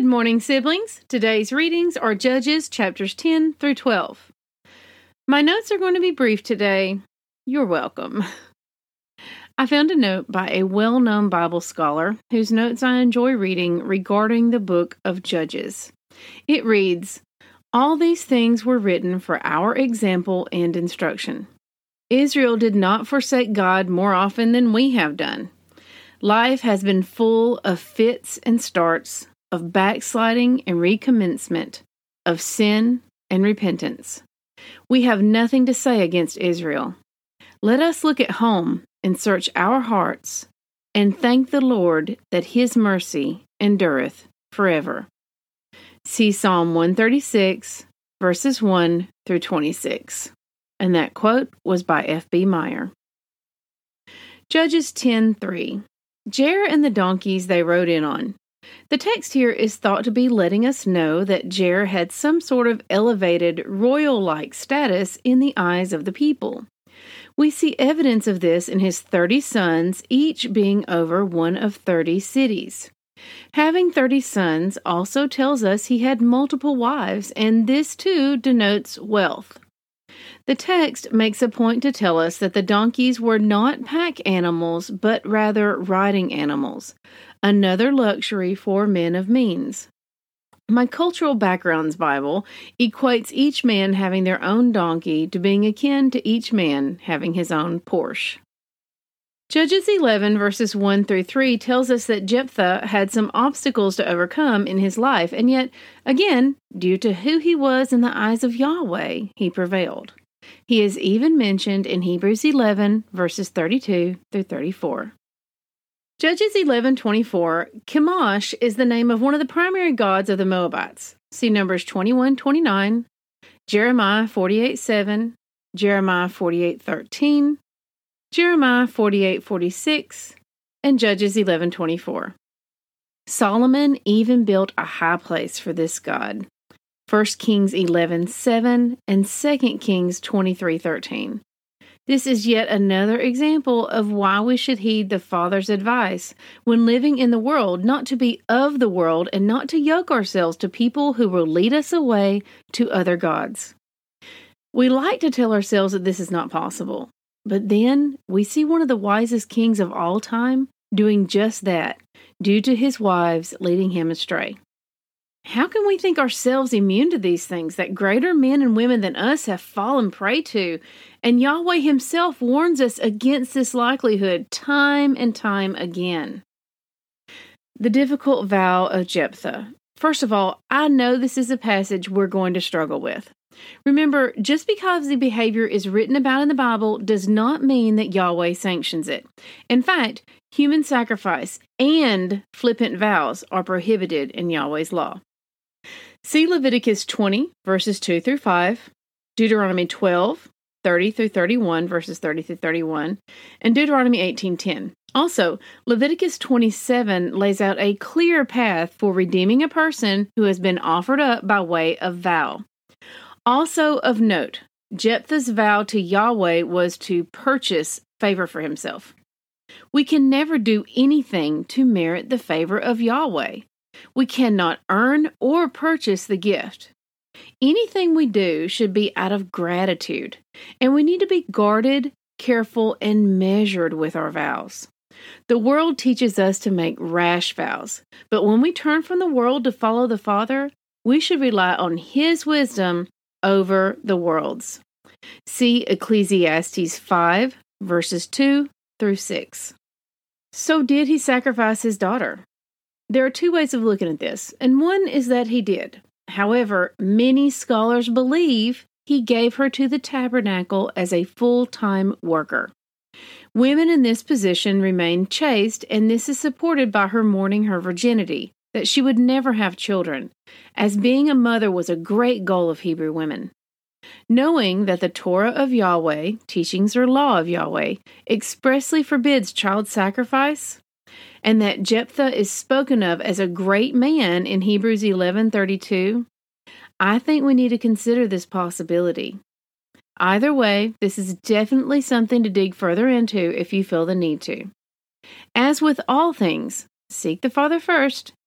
Good morning, siblings. Today's readings are Judges chapters 10 through 12. My notes are going to be brief today. You're welcome. I found a note by a well known Bible scholar whose notes I enjoy reading regarding the book of Judges. It reads All these things were written for our example and instruction. Israel did not forsake God more often than we have done. Life has been full of fits and starts, of backsliding and recommencement, of sin and repentance. We have nothing to say against Israel. Let us look at home and search our hearts and thank the Lord that his mercy endureth forever. See Psalm 136, verses 1 through 26. And that quote was by F.B. Meyer. Judges 10:3. Jair and the donkeys they rode in on. The text here is thought to be letting us know that Jair had some sort of elevated royal like status in the eyes of the people. We see evidence of this in his 30 sons, each being over one of 30 cities. Having 30 sons also tells us he had multiple wives, and this too denotes wealth. The text makes a point to tell us that the donkeys were not pack animals, but rather riding animals, another luxury for men of means. My Cultural Backgrounds Bible equates each man having their own donkey to being akin to each man having his own Porsche. Judges 11, verses 1 through 3, tells us that Jephthah had some obstacles to overcome in his life, and yet, again, due to who he was in the eyes of Yahweh, he prevailed. He is even mentioned in Hebrews 11, verses 32 through 34. Judges 11:24, Chemosh is the name of one of the primary gods of the Moabites. See Numbers 21:29, Jeremiah 48:7, Jeremiah 48:13, Jeremiah 48:46, and Judges 11:24. Solomon even built a high place for this god. 1 Kings 11:7 and 2 Kings 23:13. This is yet another example of why we should heed the Father's advice when living in the world not to be of the world and not to yoke ourselves to people who will lead us away to other gods. We like to tell ourselves that this is not possible, but then we see one of the wisest kings of all time doing just that due to his wives leading him astray. How can we think ourselves immune to these things that greater men and women than us have fallen prey to? And Yahweh Himself warns us against this likelihood time and time again. The difficult vow of Jephthah. First of all, I know this is a passage we're going to struggle with. Remember, just because the behavior is written about in the Bible does not mean that Yahweh sanctions it. In fact, human sacrifice and flippant vows are prohibited in Yahweh's law. See Leviticus 20, verses 2 through 5, Deuteronomy 12, 30 through 31, verses 30 through 31, and Deuteronomy 18:10. Also, Leviticus 27 lays out a clear path for redeeming a person who has been offered up by way of vow. Also of note, Jephthah's vow to Yahweh was to purchase favor for himself. We can never do anything to merit the favor of Yahweh. We cannot earn or purchase the gift. Anything we do should be out of gratitude, and we need to be guarded, careful, and measured with our vows. The world teaches us to make rash vows, but when we turn from the world to follow the Father, we should rely on His wisdom over the world's. See Ecclesiastes 5, verses 2 through 6. So, did he sacrifice his daughter? There are two ways of looking at this, and one is that he did. However, many scholars believe he gave her to the tabernacle as a full time worker. Women in this position remain chaste, and this is supported by her mourning her virginity. That she would never have children, as being a mother was a great goal of Hebrew women. Knowing that the Torah of Yahweh, teachings or law of Yahweh, expressly forbids child sacrifice, and that Jephthah is spoken of as a great man in Hebrews 11:32, I think we need to consider this possibility. Either way, this is definitely something to dig further into if you feel the need to. As with all things, seek the Father first